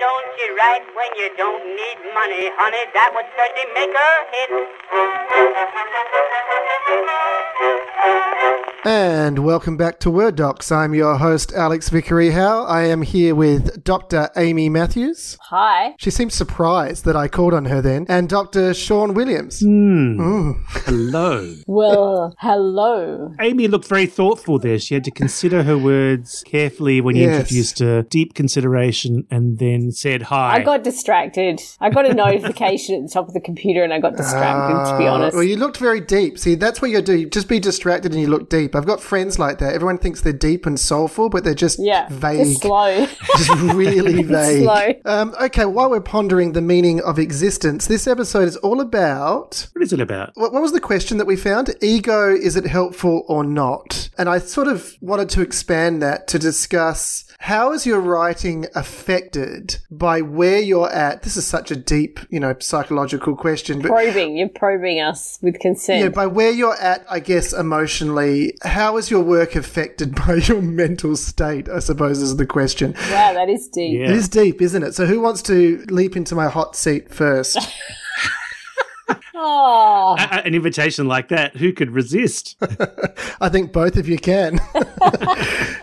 don't you write when you don't need money, honey? That would certainly make a hit. And welcome back to Word Docs. I'm your host, Alex Vickery Howe. I am here with Dr. Amy Matthews. Hi. She seems surprised that I called on her then. And Dr. Sean Williams. Hello. Well, hello. Amy looked very thoughtful there. She had to consider her words carefully when you Yes. introduced her, deep consideration, and then said hi. I got distracted. I got a notification at the top of the computer and I got distracted, to be Uh, honest. Well, you looked very deep. See, that's what you do. You just be distracted and you look deep. I've got friends like that. Everyone thinks they're deep and soulful, but they're just yeah, vague. just slow. just really vague. Slow. Um, okay, while we're pondering the meaning of existence, this episode is all about what is it about? what, what was the question that we found? Ego, is it helpful or not? And I sort of wanted to expand that to discuss how is your writing affected by where you're at? This is such a deep, you know, psychological question, but probing. You're probing us with consent. yeah, by where you're at, I guess emotionally, how is your work affected by your mental state? I suppose is the question. wow, that is deep. Yeah. It is deep, isn't it? So who wants to leap into my hot seat first? Oh, A- a- an invitation like that, who could resist? I think both of you can.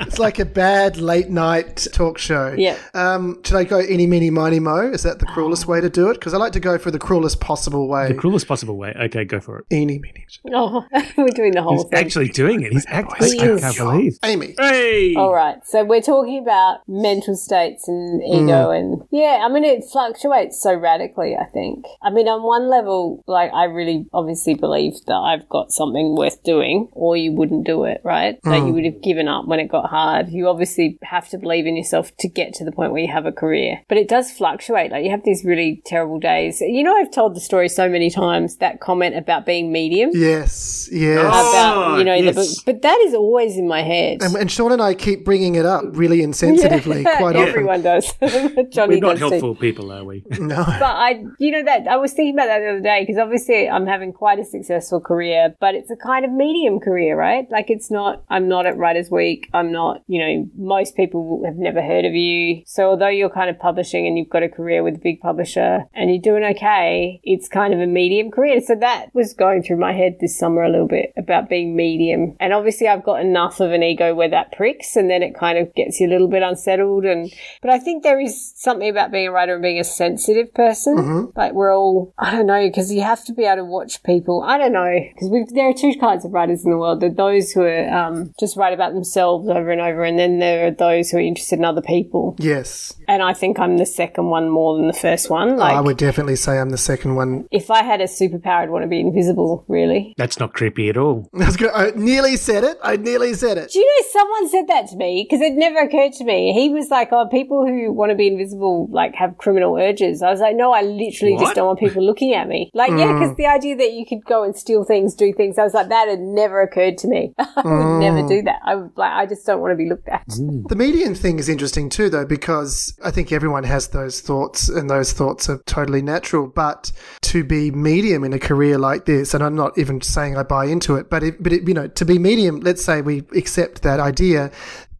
it's like a bad late night talk show. Yeah. Um, should I go any, meeny, miny, mo? Is that the cruelest way to do it? Because I like to go for the cruelest possible way. the cruelest possible way. Okay, go for it. Eeny, meeny. oh, we're doing the whole He's thing. actually doing it. He's actually. He I can't believe. Amy. Hey! All right, so we're talking about mental states and ego, and yeah, I mean it fluctuates so radically. I think. I mean, on one level, like I really obviously believe that I've got something worth doing, or you wouldn't do it, right? That you hmm. would have given up when it got hard. You obviously have to believe in yourself to get to the point where you have a career, but it does fluctuate. Like you have these really terrible days. You know, I've told the story so many times. That comment about being medium. Yes, yes. About you know, the, ah, yes. but that is always in my head. and, and Sean and I keep bringing it up really insensitively quite often. Everyone does. Johnny We're not does too. helpful people, are we? No. But I, you know, that I was thinking about that the other day because obviously I'm having quite a successful career, but it's a kind of medium career, right? Like it's not, I'm not at Writers Week. I'm not, you know, most people have never heard of you. So although you're kind of publishing and you've got a career with a big publisher and you're doing okay, it's kind of a medium career. So that was going through my head this summer a little bit about being medium. And obviously I've got enough of an ego where that pricks and then it kind of gets you a little bit unsettled. And, but I think there is something about being a writer and being a sensitive person. Mm-hmm. Like we're all, I don't know, because you have to be able to watch people. I don't know, because there are two kinds of writers in the world. There are those who are um, just write about themselves over and over, and then there are those who are interested in other people. Yes. And I think I'm the second one more than the first one. Like, I would definitely say I'm the second one. if I had a superpower, I'd want to be invisible, really. That's not creepy at all. I, was I nearly said it. I nearly said it. Do you know someone said that to me because it never occurred to me. He was like, "Oh, people who want to be invisible like have criminal urges." I was like, "No, I literally What? just don't want people looking at me." Like, yeah, because mm. the idea that you could go and steal things, do things, I was like, that had never occurred to me. I would mm. never do that. I would like, I just don't want to be looked at. Mm. The medium thing is interesting too, though, because I think everyone has those thoughts, and those thoughts are totally natural. But to be medium in a career like this, and I'm not even saying I buy into it, but it, but it, you know, to be medium, let's say we accept that idea,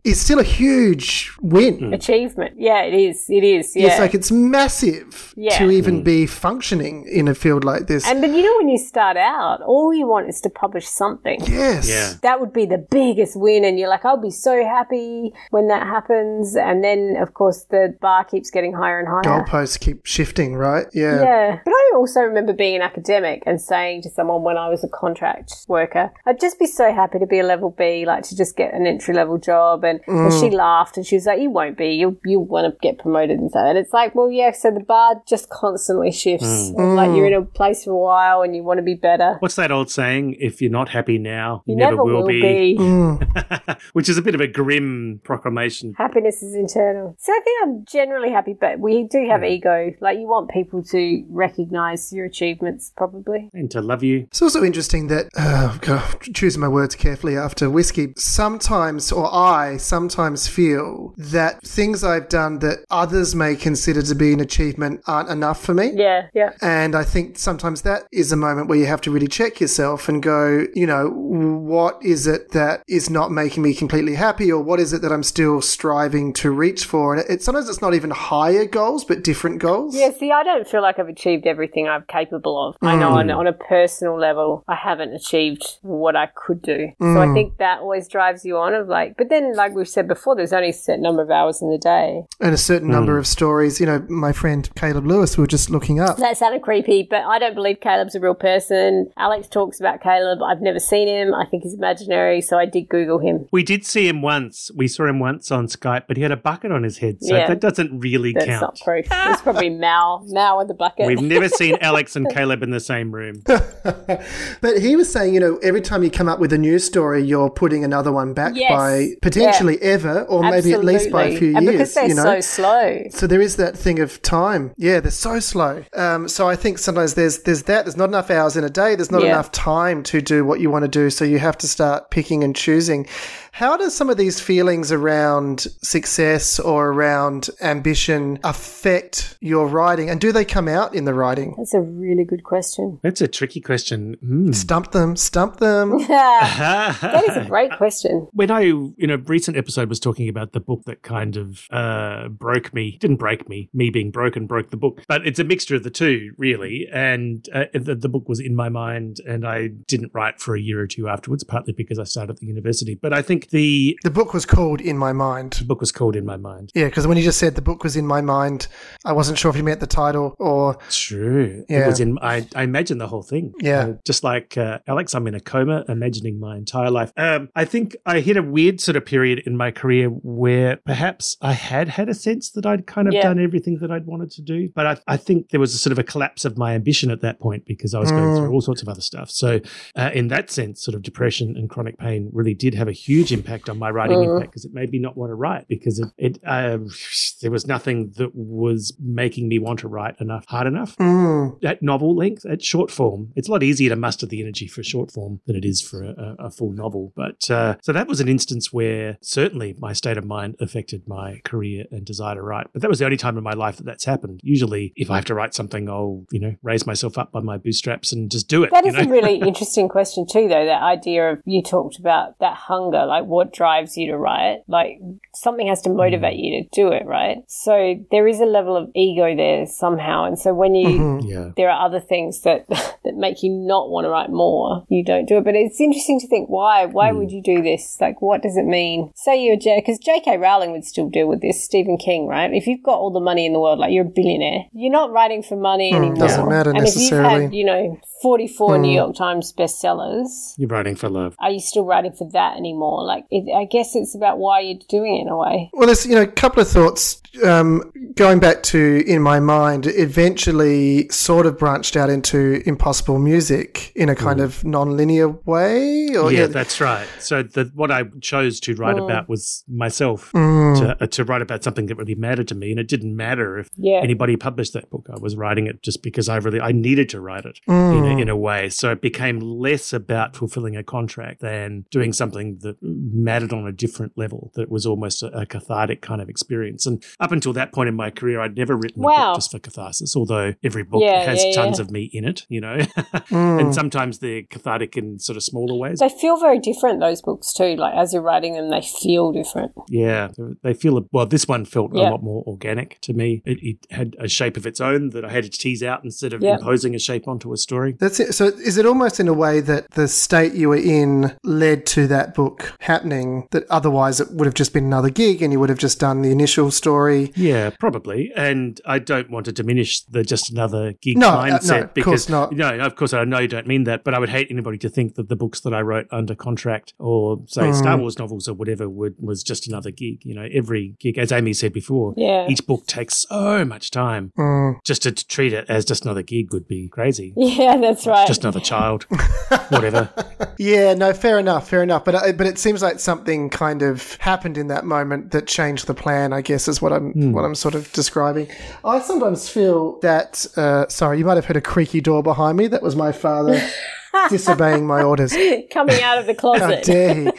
is still a huge win. Hmm. Achievement, yeah, it is. It is. Yeah. It's like it's massive Yeah. to even hmm. be functioning in a field like this. and but you know when you start out, all you want is to publish something. yes. Yeah. that would be the biggest win and you're like i'll be so happy when that happens and then of course the bar keeps getting higher and higher Goalposts keep shifting, right? Yeah. yeah but i also remember being an academic and saying to someone when i was a contract worker i'd just be so happy to be a level b like to just get an entry level job and, and she mm. laughed and she was like you won't be you you want to get promoted and so and it's like well yeah so the bar just constantly shifts mm. like you're in mm. a place for a while and you want to be better What's that old saying? If you're not happy now, you, you never, will be. Which is a bit of a grim proclamation. Happiness is internal. So I think I'm generally happy, but we do have ego. Like you want people to recognize your achievements, probably. And to love you. It's also interesting that, uh, God, choosing my words carefully after whiskey, sometimes, or I sometimes feel that things I've done that others may consider to be an achievement aren't enough for me. Yeah, yeah. And I think sometimes that is a moment where you have to really check yourself and go, you know, what is it that is not making me completely happy or what is it that I'm still striving to reach for? And it, sometimes it's not even higher goals, but different goals. Yeah, see, I don't feel like I've achieved everything I'm capable of. I know on, mm. on a personal level, I haven't achieved what I could do. So I mm. think that always drives you on of like, but then, like we've said before, there's only a certain number of hours in the day. And a certain number hmm. of stories. You know, my friend Caleb Lewis, we were just looking up. That sounded creepy, but I don't believe Caleb's a real person. Alex talks about Caleb. I've never seen him. I think he's imaginary, so I did Google him. We did see him once. We saw him once on Skype, but he had a bucket on his head, so Yeah. that doesn't really That's count. not proof. It's probably Mal. Mal with the bucket. We've never seen Alex and Caleb in the same room. But he was saying, you know, every time you come up with a news story, you're putting another one back Yes. by potentially ever, or maybe at least by a few and years. because they're you know, so slow. So there is that thing of time. Yeah, they're so slow. Um, so I think sometimes there's there's that. There's not enough hours in a day. There's not Yeah. enough time to do what you want to do. So you have to start picking and choosing. How do some of these feelings around success or around ambition affect your writing? And do they come out in the writing? That's a really good question. That's a tricky question. Hmm. Stump them, stump them. that is a great question. when I, in a recent episode, was talking about the book that kind of uh, broke me, didn't break me, me being broken broke the book, but it's a mixture of the two, really. And uh, the, the book was in my mind, and I didn't write for a year or two afterwards, partly because I started at the university. But I think the The book was called In My Mind. The book was called In My Mind. Yeah, because when you just said the book was in my mind, I wasn't sure if you meant the title or True. Yeah. It was in. I, I imagined the whole thing. Yeah. Uh, just like uh, Alex, I'm in a coma, imagining my entire life. Um, I think I hit a weird sort of period in my career where perhaps I had had a sense that I'd kind of Yeah. done everything that I'd wanted to do, but I, I think there was a sort of a collapse of my ambition at that point because I was going Mm. through all sorts of other stuff. So, uh, in that sense, sort of depression and chronic pain really did have a huge impact on my writing Mm. impact because it made me not want to write because it, it uh, there was nothing that was making me want to write enough hard enough Mm, at novel length, at short form, it's a lot easier to muster the energy for short form than it is for a, a, a full novel. But uh, so that was an instance where certainly my state of mind affected my career and desire to write. But that was the only time in my life that that's happened. Usually, if I have to write something, I'll you know raise myself up by my bootstraps and just do it. That is know? a really interesting question too, though. That idea of you talked about that hunger, like what drives you to write, like something has to motivate you to do it, right? So there is a level of ego there somehow, and so when you mhm. yeah. there are other things that that make you not want to write more, you don't do it. But it's interesting to think why. Why Hmm. would you do this? Like, what does it mean? Say you're J because J.K. Rowling would still deal with this. Stephen King, right? If you've got all the money in the world, like you're a billionaire, you're not writing for money anymore. Hmm, doesn't matter and if you've necessarily. had, you know, 44 Hmm. New York Times bestsellers. You're writing for love. Are you still writing for that anymore? Like, it, I guess it's about why you're doing it in a way. Well, there's you know a couple of thoughts um, going back to in my mind. Eventually, sort of branched out into impossible music in a kind of non-linear way. Or yeah, that's right. So the, what I chose to write about was myself Mm. to, uh, to write about something that really mattered to me, and it didn't matter if Yeah. anybody published that book. I was writing it just because I really I needed to write it in, Mm. a, in a way. So it became less about fulfilling a contract than doing something that mattered on a different level. That was almost a, a cathartic kind of experience. And up until that point in my career, I'd never written a book just for catharsis. Although every book Yeah, has yeah, tons yeah. of me in it, you know, Mm. and sometimes they're cathartic in sort of smaller ways. They feel very different, those books too. Like, as you're writing them, they feel different. Yeah, they feel well. This one felt Yeah. a lot more organic to me. It, it had a shape of its own that I had to tease out instead of Yeah. imposing a shape onto a story. That's it. So, is it almost in a way that the state you were in led to that book happening? That otherwise it would have just been another gig, and you would have just done the initial story. Yeah, probably. And I don't want to diminish the just another gig No, uh, no, mindset of because course not. no, of course I know you don't mean that, but I would hate anybody to think that the books that I wrote under contract or say Mm. Star Wars novels or whatever would was just another gig. You know, every gig, as Amy said before, Yeah. each book takes so much time. Mm. Just to, to treat it as just another gig would be crazy. Yeah, that's right. Just another child, whatever. Yeah, no, fair enough, fair enough. But uh, but it seems like something kind of happened in that moment that changed the plan. I guess is what I'm what I'm sort of describing. I sometimes feel that. Uh, sorry, you might have heard a creaky door behind me. That was my father disobeying my orders. Coming out of the How closet. dare he?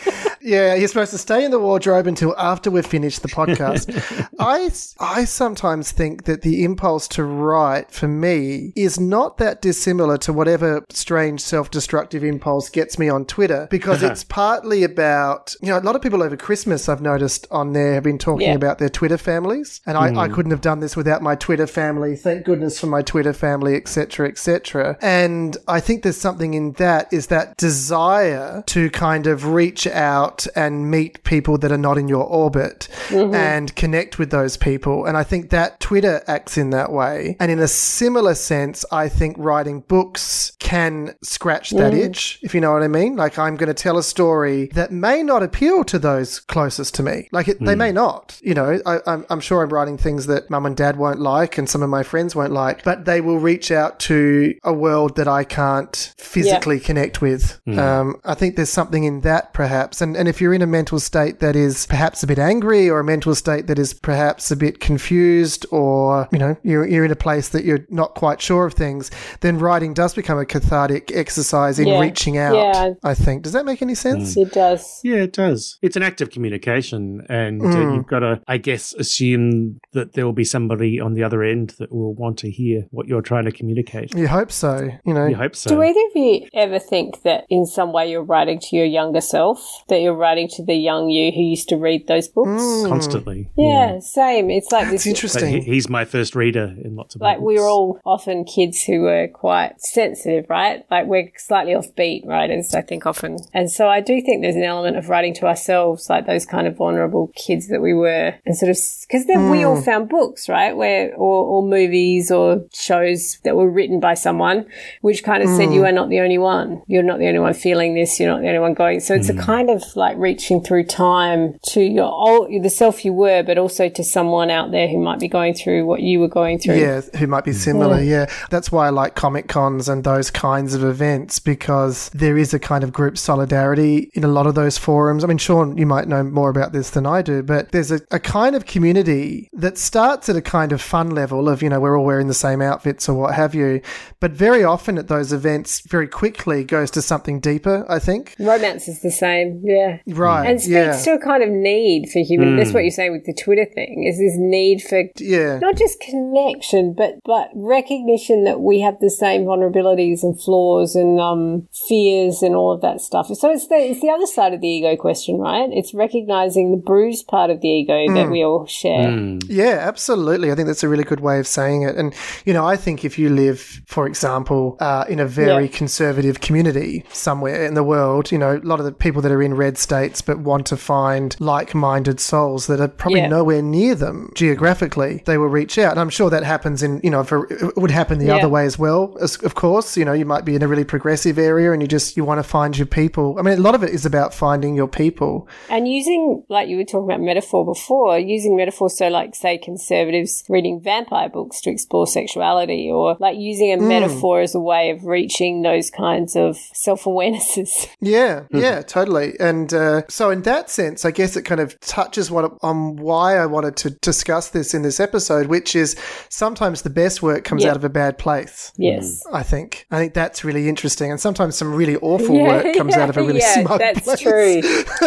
Yeah, you're supposed to stay in the wardrobe until after we've finished the podcast. I, I sometimes think that the impulse to write for me is not that dissimilar to whatever strange self destructive impulse gets me on Twitter because uh-huh. it's partly about, you know, a lot of people over Christmas I've noticed on there have been talking Yeah. about their Twitter families. And I, I hmm. couldn't have done this without my Twitter family. Thank goodness for my Twitter family, etc., etc. And I think there's something in that is that desire to kind of reach out and meet people that are not in your orbit mm-hmm. and connect with those people. And I think that Twitter acts in that way. And in a similar sense, I think writing books can scratch that mm. itch, if you know what I mean. Like I'm going to tell a story that may not appeal to those closest to me. Like it, they mm. may not. You know, I, I'm, I'm sure I'm writing things that mum and dad won't like and some of my friends won't like, but they will reach out to a world that I can't physically connect with. Mm. Um, I think there's something in that perhaps. And, and if you're in a mental state that is perhaps a bit angry or a mental state that is perhaps a bit confused or, you know, you're, you're in a place that you're not quite sure of things, then writing does become a cathartic exercise in Yeah. reaching out, Yeah. I think. Does that make any sense? It does. Yeah, it does. It's an act of communication, and uh, Mm. you've got to, I guess, assume that there will be somebody on the other end that will want to hear what you're trying to communicate. You hope so, you know. You hope so. Do either of you ever think that in some way you're writing to your younger self, that you're writing to the young you who used to read those books? Mm. Constantly. Yeah, same. It's like That's this. Interesting. he- he's my first reader in lots of Like books. we were all often kids who were quite sensitive, right? Like we're slightly offbeat writers, I think often. And so I do think there's an element of writing to ourselves, like those kind of vulnerable kids that we were, and sort of because then we all hmm. found books, right? Where or, or movies or shows that were written by someone, which kind of said hmm. you are not the only one. You're not the only one feeling this. You're not the only one going. So it's a hmm. kind of like reaching through time to your old, the self you were, but also to someone out there who might be going through what you were going through. Yeah, who might be similar. Yeah. That's why I like Comic Cons and those kinds of events because there is a kind of group solidarity in a lot of those forums. I mean, Sean, you might know more about this than I do, but there's a, a kind of community that starts at a kind of fun level of, you know, we're all wearing the same outfits or what have you. But very often at those events, very quickly goes to something deeper, I think. Romance is the same, yeah. Right. And speaks yeah. to a kind of need for human. That's what you're saying with the Twitter thing. Is this need for yeah. not just connection, but but recognition that we have the same vulnerabilities and flaws and um, fears and all of that stuff. So it's the it's the other side of the ego question, right? It's recognizing the bruised part of the ego that we all share. Mm. Yeah, absolutely. I think that's a really good way of saying it. And, you know, I think if you live, for example, uh, in a very Yeah. conservative community somewhere in the world, you know, a lot of the people that are in red states but want to find like minded souls that are probably Yeah. nowhere near them geographically, they will reach out. And I'm sure that happens in, you know, for, it would happen the Yeah. other way as well, as, of course. You know, you might be in a really progressive area and you just, you want to find your people. I mean, a lot of it is about finding your people. And using, like you were talking about metaphor before, using metaphor, so like, say, conservatives reading vampire books to explore sexuality, or like using a hmm. metaphor as a way of reaching those kinds of self awarenesses. Yeah, hmm. yeah, totally. And uh, so, in that sense, I guess it kind of touches what on why I wanted to discuss this in this episode, which is sometimes the best work comes Yeah. out of a bad place. Yes. I think. I think that's really interesting, and sometimes some really awful Yeah, work comes out of a really yeah, smug that's place. true.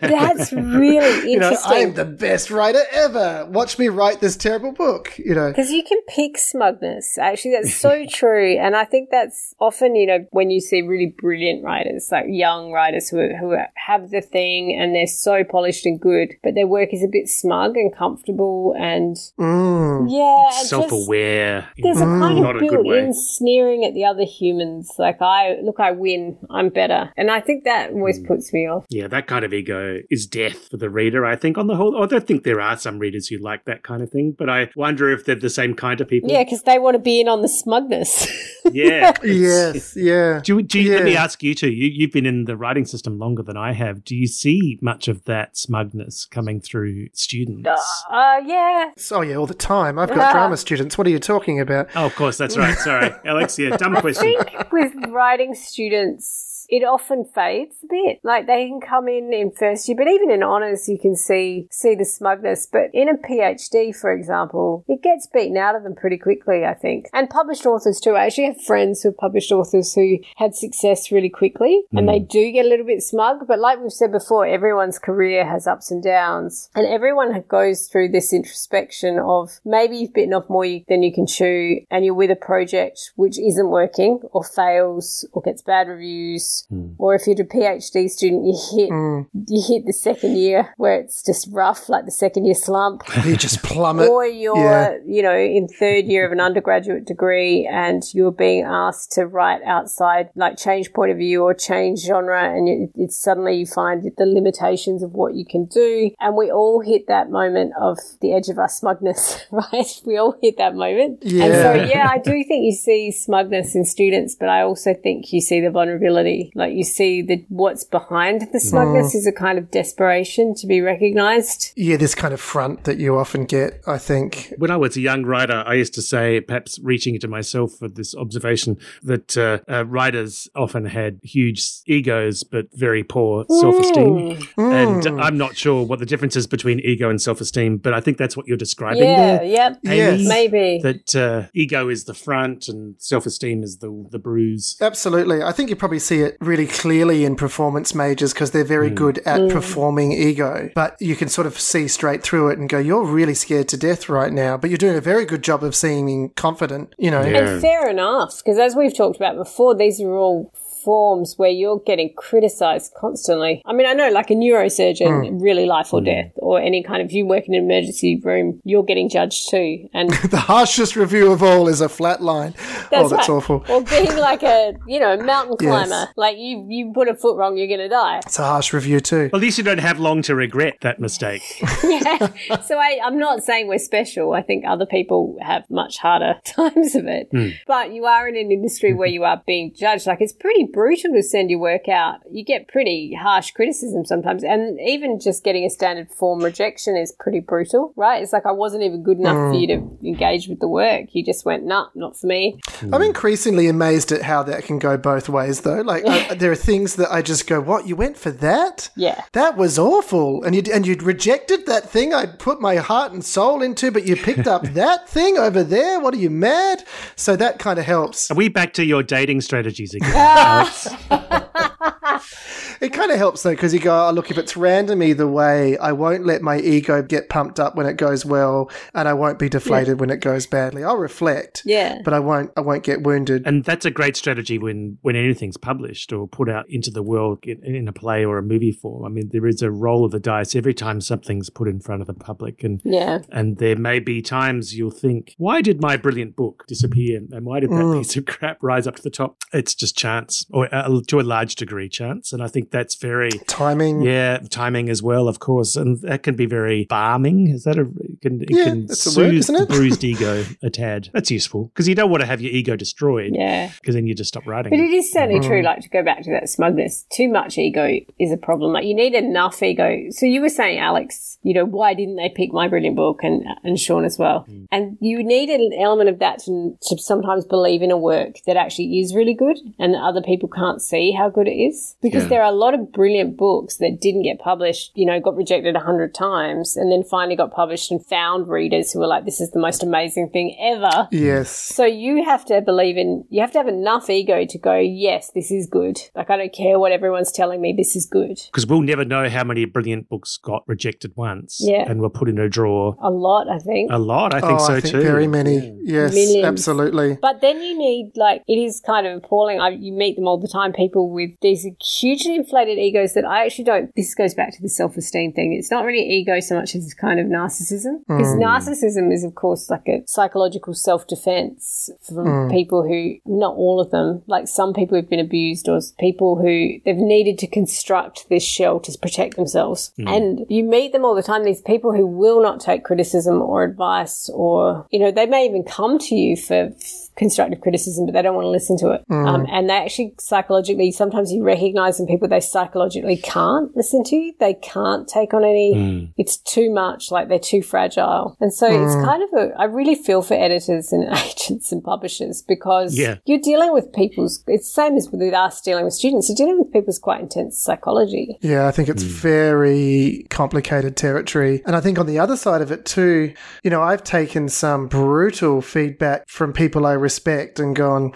that's really You know, interesting. I am the best writer ever. Watch me write this terrible book. You know, Because you can pick smugness. Actually, that's so true. And I think that's often, you know, when you see really brilliant writers, like young writers who, who have the thing and they're so polished and good, but their work is a bit smug and comfortable and, mm, yeah, Self-aware. There's a kind Not of a good way. built-in sneering at the other humans, like I look, I win, I'm better, and I think that always puts me off. Yeah, that kind of ego is death for the reader, I think, on the whole. I don't think there are some readers who like that kind of thing, but I wonder if they're the same kind of people. Yeah, because they want to be in on the smugness. Yeah. yes, yeah. Do, you- do you, Let me ask you too. You, you've been in the writing system longer than I have. Do you see much of that smugness coming through students? uh, yeah, Oh yeah, all the time. I've got Yeah. drama students. What are you talking about? Oh, of course, that's right. Sorry, Alex. Yeah, dumb I question. think with writing students, it often fades a bit. Like they can come in in first year, but even in honours, you can see see the smugness. But in a PhD, for example, it gets beaten out of them pretty quickly, I think. And published authors too. I actually have friends who are published authors who had success really quickly, and they hmm. do get a little bit smug. But like we've said before, everyone's career has ups and downs, and everyone goes through this introspection of maybe you've bitten off more than you can chew, and you're with a project which isn't working or fails or gets bad reviews, Hmm. or if you're a PhD student, you hit hmm. you hit the second year where it's just rough, like the second year slump. You just plummet. Or you're, Yeah. you know, in third year of an undergraduate degree and you're being asked to write outside, like change point of view or change genre, and you, it's suddenly you find the limitations of what you can do. And we all hit that moment of the edge of our smugness, right? We all hit that moment. And so, Yeah. yeah, I do think you see smugness in students, but I also think you see the vulnerability. Like you see the what's behind the smugness is a kind of desperation to be recognized. Yeah, this kind of front that you often get, I think. When I was a young writer, I used to say, perhaps reaching into myself for this observation, that uh, uh, writers often had huge egos but very poor self esteem. And I'm not sure what the difference is between ego and self esteem, but I think that's what you're describing Yeah, there. yep. Yes. Maybe. That uh, ego is the front and self esteem is the the bruise. Absolutely. I think you probably see it really clearly in performance majors because they're very hmm. good at mm. performing ego. But you can sort of see straight through it and go, you're really scared to death right now. But you're doing a very good job of seeming confident, you know. Yeah. And fair enough, because as we've talked about before, these are all forms where you're getting criticized constantly. I mean, I know like a neurosurgeon, hmm. really life or hmm. death, or any kind of you work in an emergency room, you're getting judged too. And The harshest review of all is a flat line. oh, that's right. awful. Or being like a, you know, mountain Yes. climber, like you, you put a foot wrong, you're going to die. It's a harsh review too. At least you don't have long to regret that mistake. yeah. So I, I'm not saying we're special. I think other people have much harder times of it. Hmm. But you are in an industry where you are being judged. Like it's pretty brutal to send your work out. You get pretty harsh criticism sometimes. And even just getting a standard form rejection is pretty brutal, right? It's like I wasn't even good enough for you to engage with the work. You just went, nah, not for me. I'm increasingly amazed at how that can go both ways, though. Like, I, there are things that I just go, "What? You went for that? Yeah. that was awful." And you and you rejected that thing I put my heart and soul into, but you picked up that thing over there. What are you mad? So that kind of helps. Are we back to your dating strategies again, Alex? It kind of helps though, because you go, "Oh, look, if it's random either way, I won't let my ego get pumped up when it goes well, and I won't be deflated when it goes badly. I'll reflect, Yeah. but I won't. I won't get wounded." And that's a great strategy when, when anything's published or put out into the world in, in a play or a movie form. I mean, there is a roll of the dice every time something's put in front of the public. And Yeah. and there may be times you'll think, why did my brilliant book disappear? And why did that mm. piece of crap rise up to the top? It's just chance, or uh, to a large degree, chance. And I think that's very, Timing. yeah, timing as well, of course. And that can be very balming. Is that a, it can, it Yeah, can soothe word, the bruised ego a tad. That's useful because you don't want to have your ego destroyed Yeah. because then you just stop writing. But it is certainly Mm. true, like to go back to that smugness, too much ego is a problem. Like you need enough ego. So you were saying, Alex, you know, why didn't they pick my brilliant book and, and Sean as well? Mm. And you need an element of that to, to sometimes believe in a work that actually is really good and other people can't see how good it is. Because Yeah. there are a lot of brilliant books that didn't get published, you know, got rejected a hundred times and then finally got published and found readers who were like, this is the most amazing thing ever. Yes. So you have to believe in, you have to have enough ego to go, yes, this is good. Like, I don't care what everyone's telling me, this is good. because we'll never know how many brilliant books got rejected once Yeah. and were put in a drawer. A lot, I think. A lot, I think oh, so I think too. very many. Yes, Millions. absolutely. But then you need, like, it is kind of appalling. I, you meet them all the time, people with these hugely inflated egos that I actually don't. This goes back to the self esteem thing. It's not really ego so much as kind of narcissism. Because hmm. narcissism is, of course, like a psychological self defense from hmm. people who, not all of them, like some people who've been abused or people who they've needed to construct this shell to protect themselves. Hmm. And you meet them all the time, these people who will not take criticism or advice or, you know, they may even come to you for constructive criticism, but they don't want to listen to it. Um, and they actually psychologically, sometimes you recognize in people they psychologically can't listen to you. They can't take on any, Mm. it's too much, like they're too fragile. And so it's kind of a, I really feel for editors and agents and publishers because Yeah. you're dealing with people's, it's the same as with us dealing with students. You're dealing with people's quite intense psychology. Yeah, I think it's very complicated territory. And I think on the other side of it too, you know, I've taken some brutal feedback from people I respect and gone,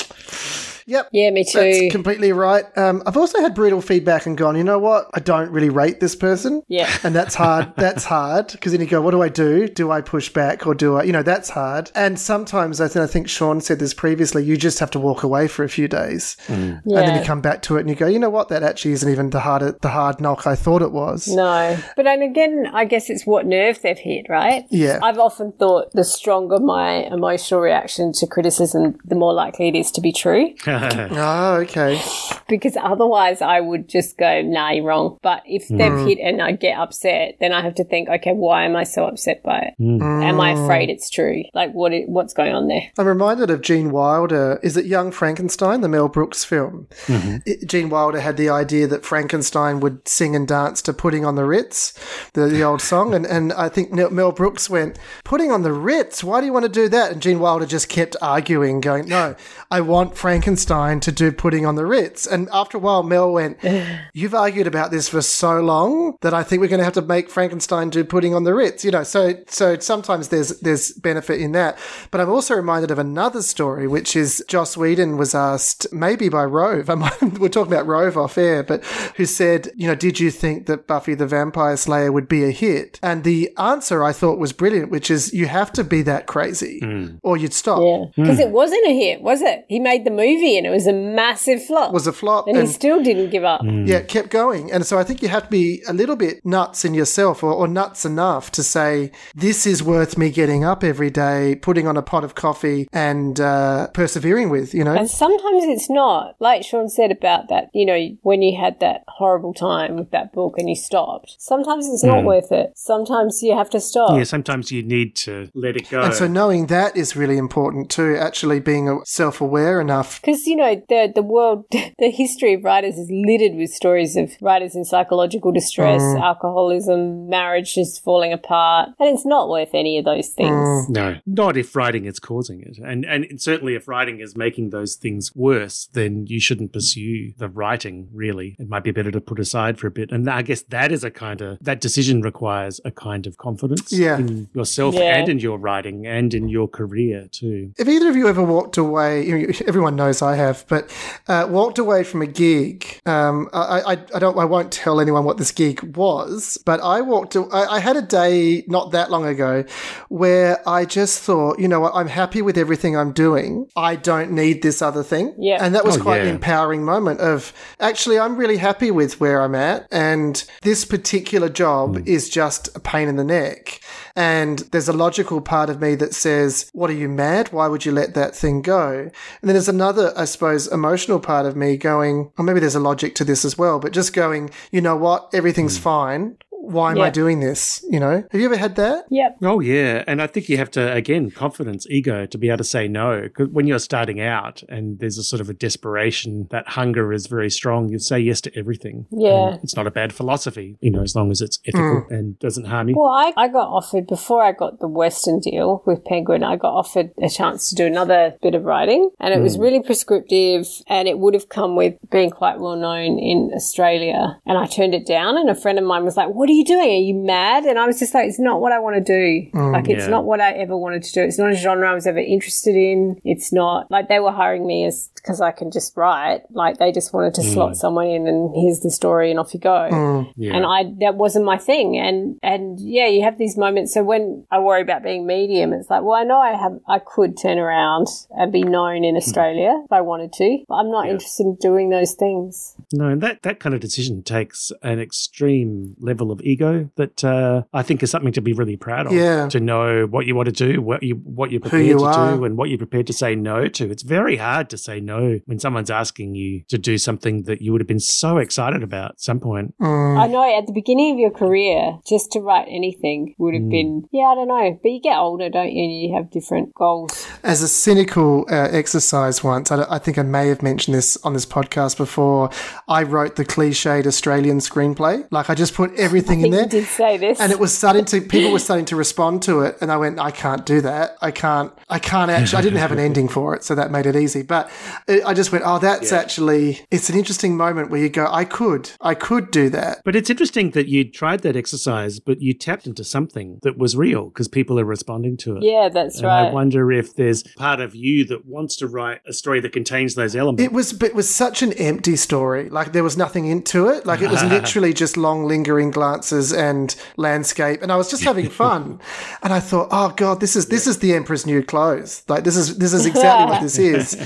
yep. Yeah, me too. That's completely right. Um, I've also had brutal feedback and gone, you know what? I don't really rate this person. Yeah. And that's hard. that's hard because then you go, what do I do? Do I push back or do I, you know, that's hard. And sometimes I, th- I think Sean said this previously, you just have to walk away for a few days. And then you come back to it and you go, you know what? That actually isn't even the hard, the hard knock I thought it was. No. But then again, I guess it's what nerve they've hit, right? Yeah. I've often thought the stronger my emotional reaction to criticism, the more likely it is to be true. Oh, okay. Because otherwise I would just go, nah, you're wrong. But if they've mm. hit and I get upset, then I have to think, okay, why am I so upset by it? Am I mm. afraid it's true? Like what? i- what's going on there? I'm reminded of Gene Wilder. Is it Young Frankenstein, the Mel Brooks film? Mm-hmm. It- Gene Wilder had the idea that Frankenstein would sing and dance to Putting on the Ritz, the, the old song. And, and I think Mel Brooks went, Putting on the Ritz? Why do you want to do that? And Gene Wilder just kept arguing, going, No, I want Frankenstein to do Putting on the Ritz. And after a while, Mel went, You've argued about this for so long that I think we're going to have to make Frankenstein do Putting on the Ritz. You know, so so sometimes there's there's benefit in that. But I'm also reminded of another story, which is Joss Whedon was asked, maybe by Rove. I might, we're talking about Rove off air, but who said, you know, did you think that Buffy the Vampire Slayer would be a hit? And the answer I thought was brilliant, which is you have to be that crazy, mm. or you'd stop. Yeah. Hmm. Because it wasn't a hit, was it? He made the movie and it was a massive flop. Was a flop, and he still didn't give up. Yeah, it kept going. And so I think you have to be a little bit nuts in yourself or, or nuts enough to say, this is worth me getting up every day, putting on a pot of coffee and uh, persevering with, you know? And sometimes it's not. Like Sean said about that, you know, when you had that horrible time with that book and you stopped. Sometimes it's not worth it. Sometimes you have to stop. yeah, sometimes you need to let it go. and so knowing that is really important too, actually being self aware enough. Because, you know, the, the world, the history of writers is littered with stories of writers in psychological distress, mm. alcoholism, marriage is falling apart. And it's not worth any of those things. Mm. No, not if writing is causing it. And and certainly if writing is making those things worse, then you shouldn't pursue the writing, really. It might be better to put aside for a bit. And I guess that is a kind of that decision requires a kind of confidence Yeah. in yourself Yeah. and in your writing and in your career too. If either of you ever walked away, you know, everyone knows I have, but uh, walked away from a gig, um, I, I, I don't, I won't tell anyone what this gig was, but I walked, a- I, I had a day not that long ago where I just thought, you know what, I'm happy with everything I'm doing. I don't need this other thing. Yeah. And that was Oh, quite an empowering moment of actually, I'm really happy with where I'm at. And this particular job is just a pain in the neck. And there's a logical part of me that says, What are you mad? Why would you let that thing go? And then there's another, I suppose, emotional part of me going, or maybe there's a logic to this as well, but just going, You know what? Everything's hmm. fine. Why am I doing this? You know, have you ever had that? Yep. Oh yeah, and I think you have to again confidence, ego to be able to say no. Because when you're starting out and there's a sort of a desperation, that hunger is very strong. You say yes to everything. Yeah. And it's not a bad philosophy, you know, as long as it's ethical mm. and doesn't harm you. Well, I, I got offered, before I got the Western deal with Penguin, I got offered a chance to do another bit of writing. And it was mm. really prescriptive and it would have come with being quite well known in Australia. And I turned it down. And a friend of mine was like, What are you doing? Are you mad? And I was just like, It's not what I want to do. Mm, like, it's Yeah. not what I ever wanted to do. It's not a genre I was ever interested in. It's not like they were hiring me as because I can just write. Like, they just wanted to mm. slot someone in and here's the story and off you go mm. Yeah. and I that wasn't my thing. And and yeah, you have these moments. So when I worry about being medium, it's like, well, I know I have I could turn around and be known in hmm. Australia if I wanted to, but I'm not interested in doing those things. No, and that, that kind of decision takes an extreme level of ego that uh, I think is something to be really proud of. Yeah. To know what you want to do, what you what you're prepared you to are. do, and what you're prepared to say no to. It's very hard to say no when someone's asking you to do something that you would have been so excited about at some point. Mm. I know at the beginning of your career, just to write anything would have been, yeah, I don't know. But you get older, don't you? And you have different goals. As a cynical uh, exercise once, I, I think I may have mentioned this on this podcast before. I wrote the cliched Australian screenplay. Like I just put everything I in think there. you did say this. and it was starting to people were starting to respond to it and i went i can't do that i can't i can't actually i didn't have an ending for it so that made it easy but it, i just went oh that's actually it's an interesting moment where you go i could i could do that But it's interesting that you tried that exercise, but you tapped into something that was real because people are responding to it. yeah, that's And right. I wonder if there's part of you that wants to write a story that contains those elements. it was but it was such an empty story like there was nothing into it like it was literally just long lingering glances and landscape and i was just having fun and i thought oh god this is this is the emperor's new clothes like this is this is exactly what this is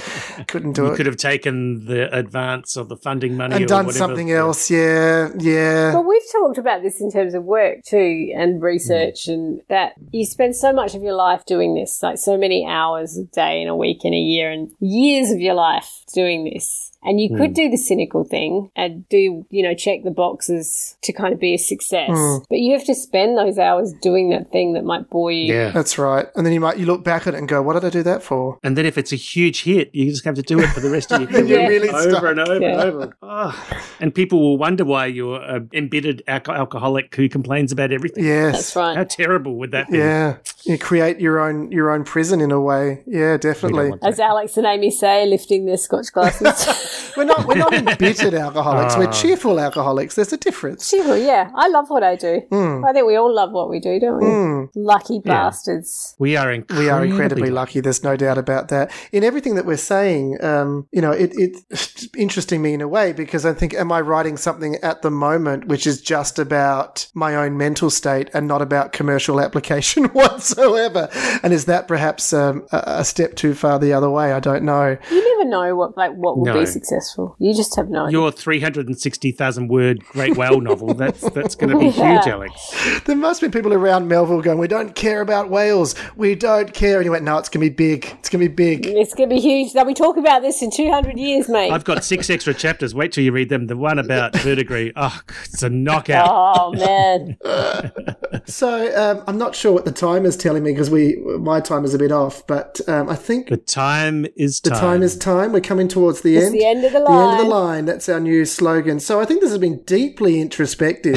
couldn't do you it could have taken the advance of the funding money and or done whatever. something else yeah yeah But we've talked about this in terms of work too and research, Mm. and that you spend so much of your life doing this, like so many hours a day and a week and a year and years of your life doing this. And you Mm. could do the cynical thing and do, you know, check the boxes to kind of be a success. Mm. But you have to spend those hours doing that thing that might bore you. Yeah. That's right. And then you might you look back at it and go, "What did I do that for?" And then if it's a huge hit, you just have to do it for the rest of your career. you're really over stuck. and over Yeah. and over. Oh. And people will wonder why you're an embittered alco- alcoholic who complains about everything. Yes. That's right. How terrible would that be? Yeah. You create your own your own prison in a way. Yeah, definitely. As Alex and Amy say, lifting their scotch glasses. We're not we're not embittered alcoholics. Ah. We're cheerful alcoholics. There's a difference. Sure, yeah. I love what I do. Hmm. I think we all love what we do, don't we? Lucky bastards. We are incredibly, We are incredibly lucky. There's no doubt about that. In everything that we're saying, um, you know, it, it's interesting me in a way because I think, am I writing something at the moment which is just about my own mental state and not about commercial application whatsoever? And is that perhaps um, a, a step too far the other way? I don't know. You never know what like what will No. be successful. You just have no idea. Your 360,000 word Great Whale novel, that's that's going to be Yeah. huge, Alex. There must be people around Melville going, "We don't care about whales. We don't care." And you went, "No, it's going to be big. It's going to be big." It's going to be huge. They'll be talking about this in 200 years, mate. I've got six extra chapters. Wait till you read them. The one about verdigris, oh, it's a knockout. oh, man. So um, I'm not sure what the time is telling me because we my time is a bit off, but um, I think The time is the time. time is time. We're coming towards the It's end. the end of the line. The end of the line. line. That's our new slogan. So I think this has been deeply introspective,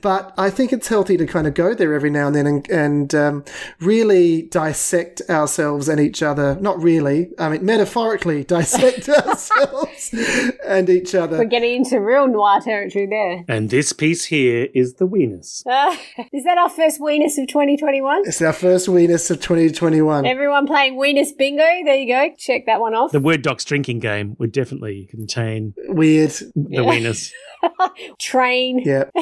but I think it's healthy to kind of go there every now and then and, and um, really dissect ourselves and each other. Not really, I mean metaphorically dissect ourselves and each other. We're getting into real noir territory there. And this piece here is the Venus. Uh, is that our first Weenus of 2021? It's our first Venus of 2021. Everyone playing Weenus bingo. There you go. Check that one off. The Word Doc's drinking game would definitely contain Weird. the Venus. Train. Yep.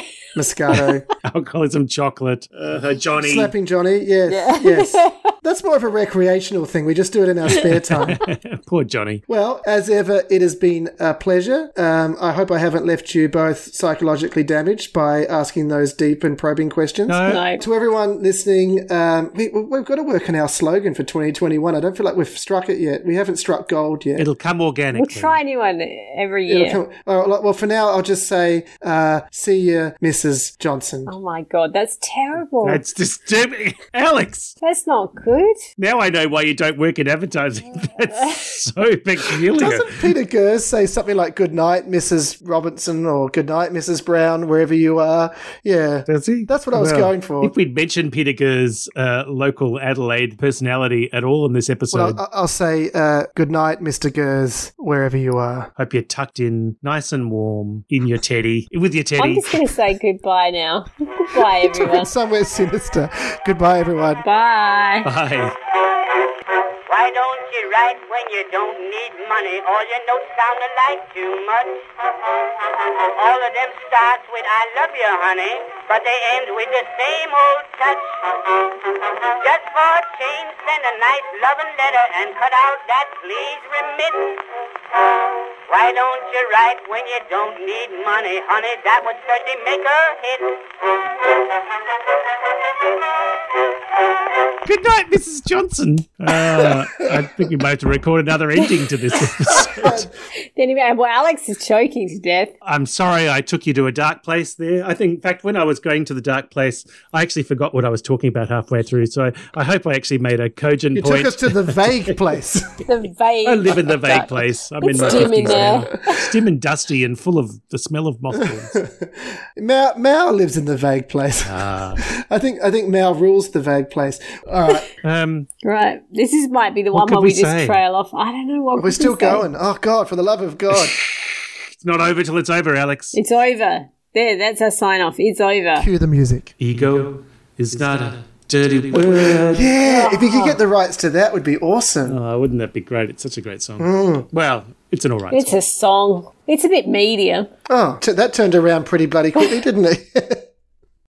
Moscato. Alcoholism, chocolate, uh, Johnny. Slapping Johnny, yes, Yeah. yes. That's more of a recreational thing. We just do it in our spare time. Poor Johnny. Well, as ever, it has been a pleasure. Um, I hope I haven't left you both psychologically damaged by asking those deep and probing questions. No. No. To everyone listening, um, we, we've got to work on our slogan for 2021. I don't feel like we've struck it yet. We haven't struck gold yet. It'll come organically. We'll try a new one every year. come- well, for now, I'll just say, uh, see you, Mrs. Johnson. Oh my god, that's terrible. That's disturbing. Alex, That's not good. now I know why you don't work in advertising. That's so peculiar. Doesn't Peter Goers say something like "Good night, Mrs. Robinson" or "Good night, Mrs. Brown," wherever you are? Yeah, Does he? That's what I was going for. If we'd mentioned Peter Goers' uh, local Adelaide personality at all in this episode, Well, I- I'll say uh, "Good night, Mr. Goers," wherever you are. hope you're tucked in nice and warm in your teddy, with your teddy. I'm just going to say goodbye now. goodbye, everyone. It's somewhere sinister. Goodbye, everyone. Bye. Bye. Why don't you write when you don't need money? All your notes sound alike too much. All of them start with I love you, honey, but they end with the same old touch. Just for a change, send a nice loving letter and cut out that please remit. Why don't you write when you don't need money, honey? That would certainly make hit. Good night, Mrs. Johnson. Uh, I think we might have to record another ending to this episode. anyway, well, Alex is choking to death. I'm sorry I took you to a dark place there. I think, in fact, when I was going to the dark place, I actually forgot what I was talking about halfway through. So I, I hope I actually made a cogent you point. You took us to the vague place. the vague. I live in the vague place. I'm in my It's dim in 50s there. now. It's dim and dusty and full of the smell of mothballs. Mao, Mao lives in the vague place. Ah. I think I think Mao rules the vague place. All right, Um, Right. This is might be the one where we, we just say? trail off. I don't know what we're could still we say? going. Oh God, for the love of God! it's not over till it's over, Alex. It's over. There, that's our sign off. It's over. Cue the music. Ego is not a dirty word. Yeah, if you could get oh. the rights to that, would be awesome. Oh, wouldn't that be great? It's such a great song. Mm. Well, it's an all right It's song. a song. It's a bit media. Oh, t- that turned around pretty bloody quickly, didn't it?